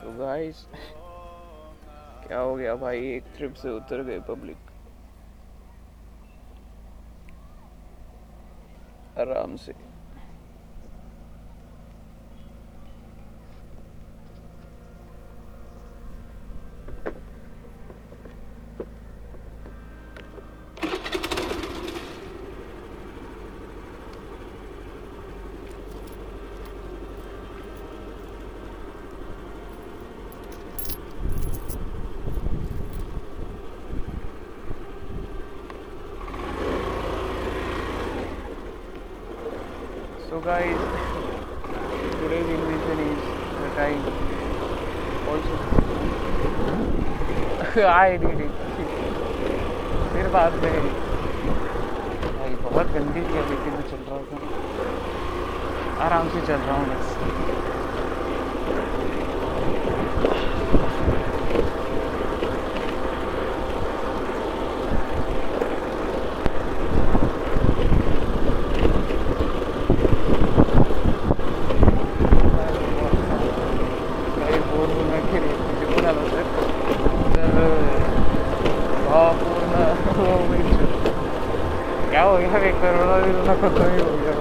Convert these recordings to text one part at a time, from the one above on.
So guys क्या हो गया भाई? एक ट्रिप से उतर गए पब्लिक आराम से। So guys, today's invention is the time. Also, I did it. फिर बाद में भाई बहुत गंदी थी लेकिन मैं चल रहा था आराम से चल रहा हूँ बस कोरोना बिरोना खत्म ही हो गया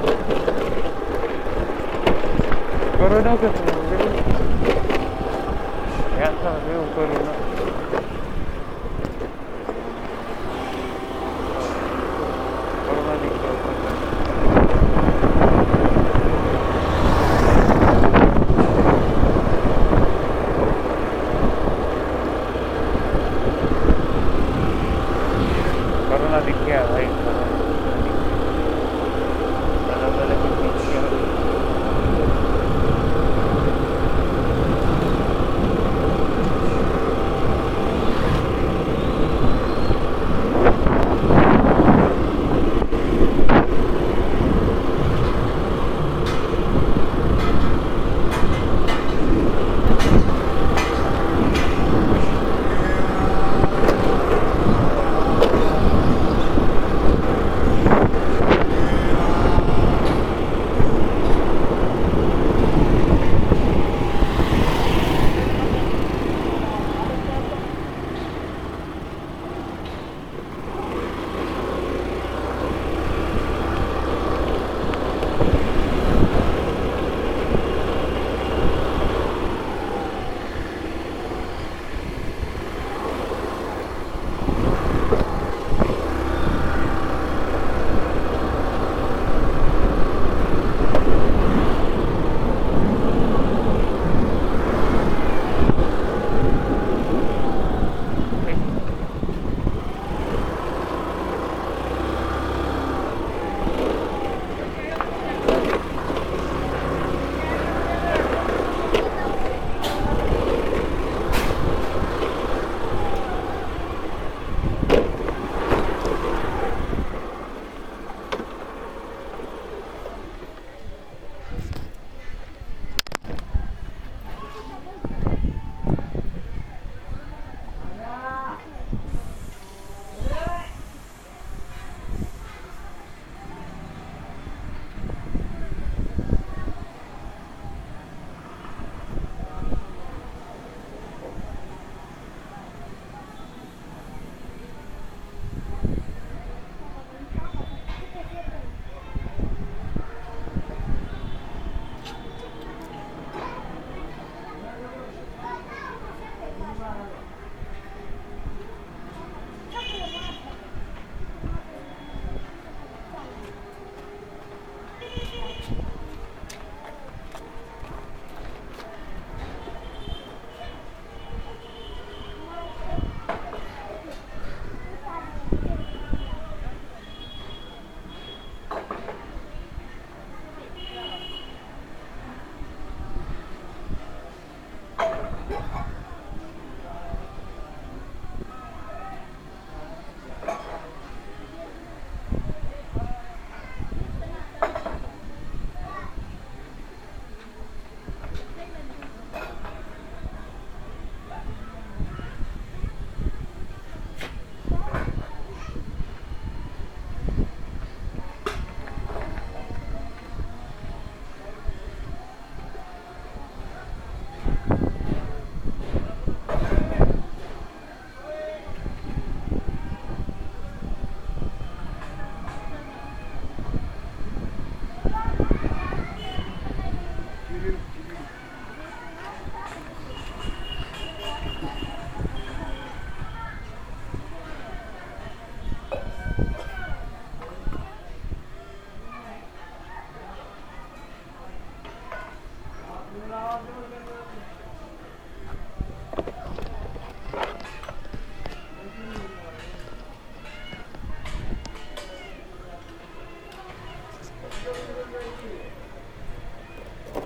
कोरोना खत्म हो गया वो कोरोना कोरोना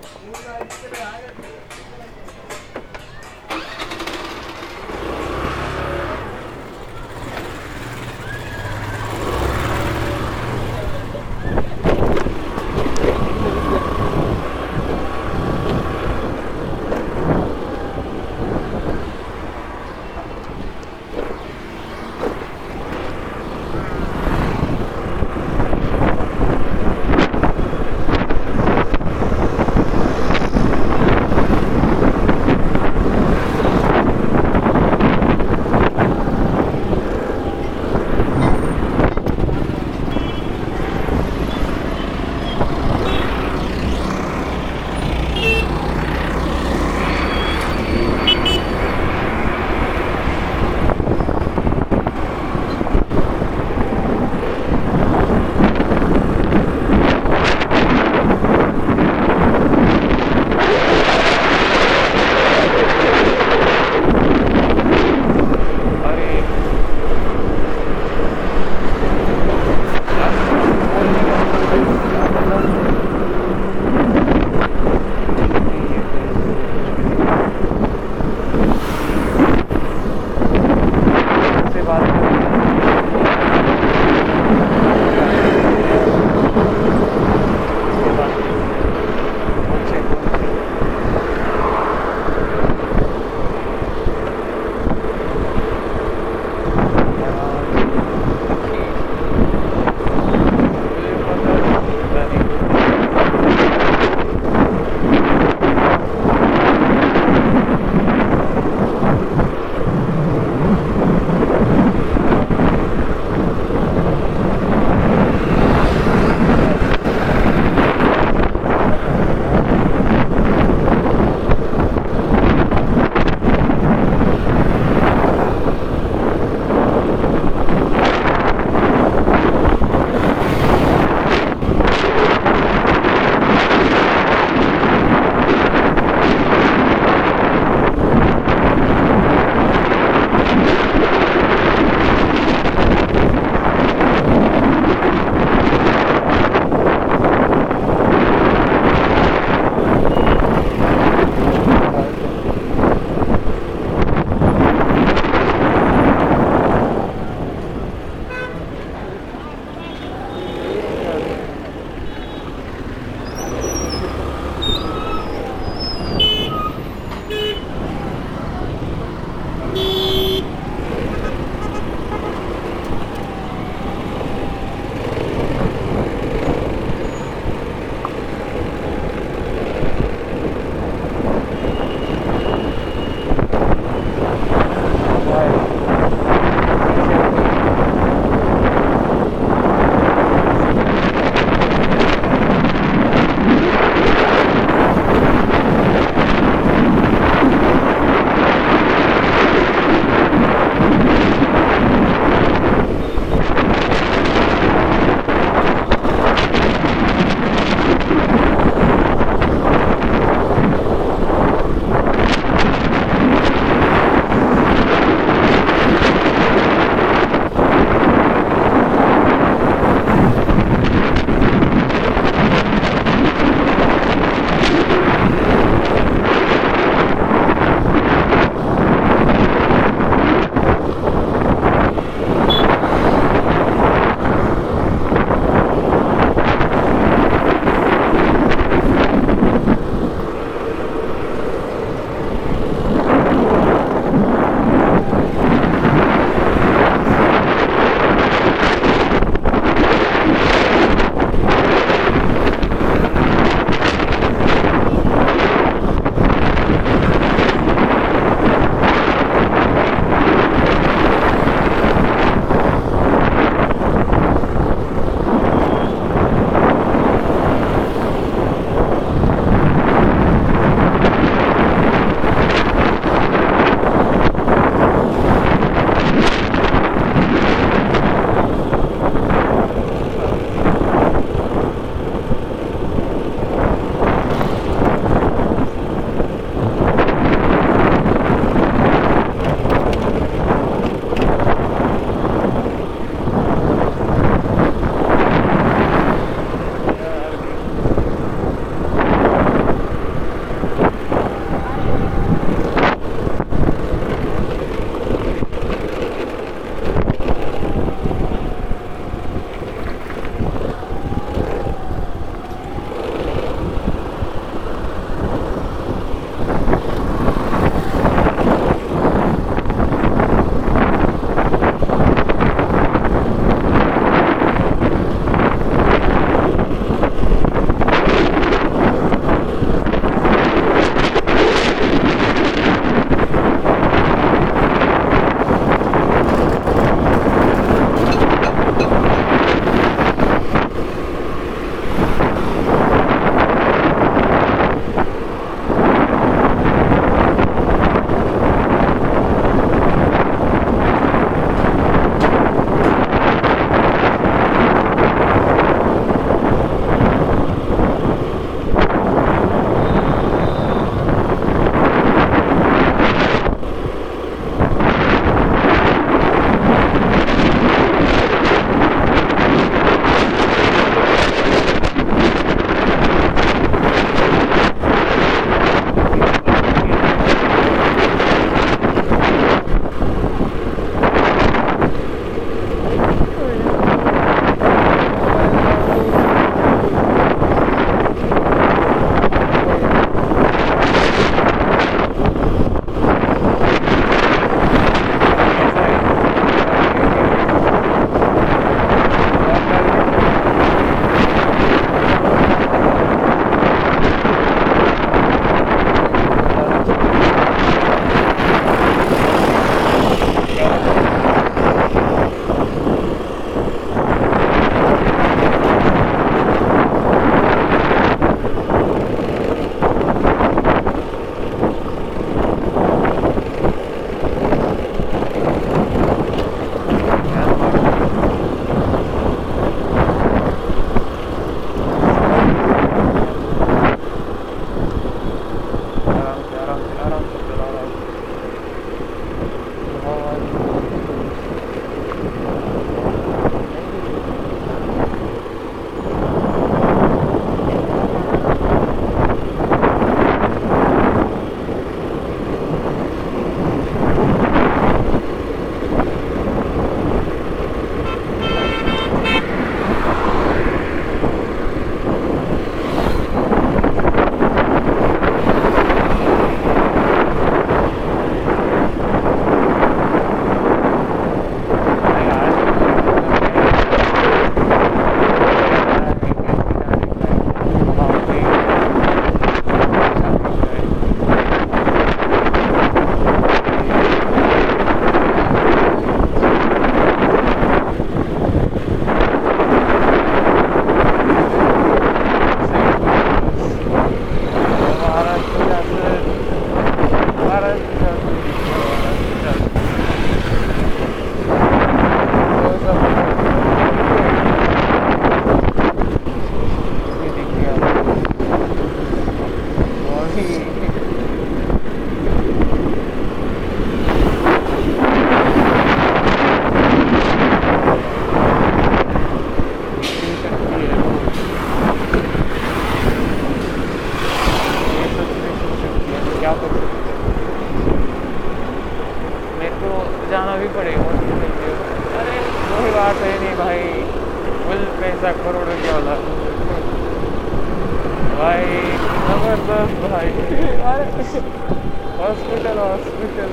他。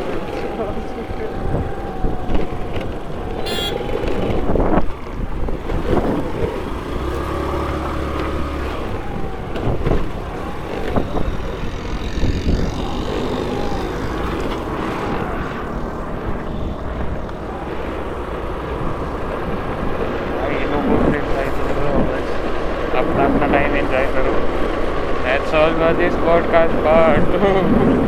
すいません。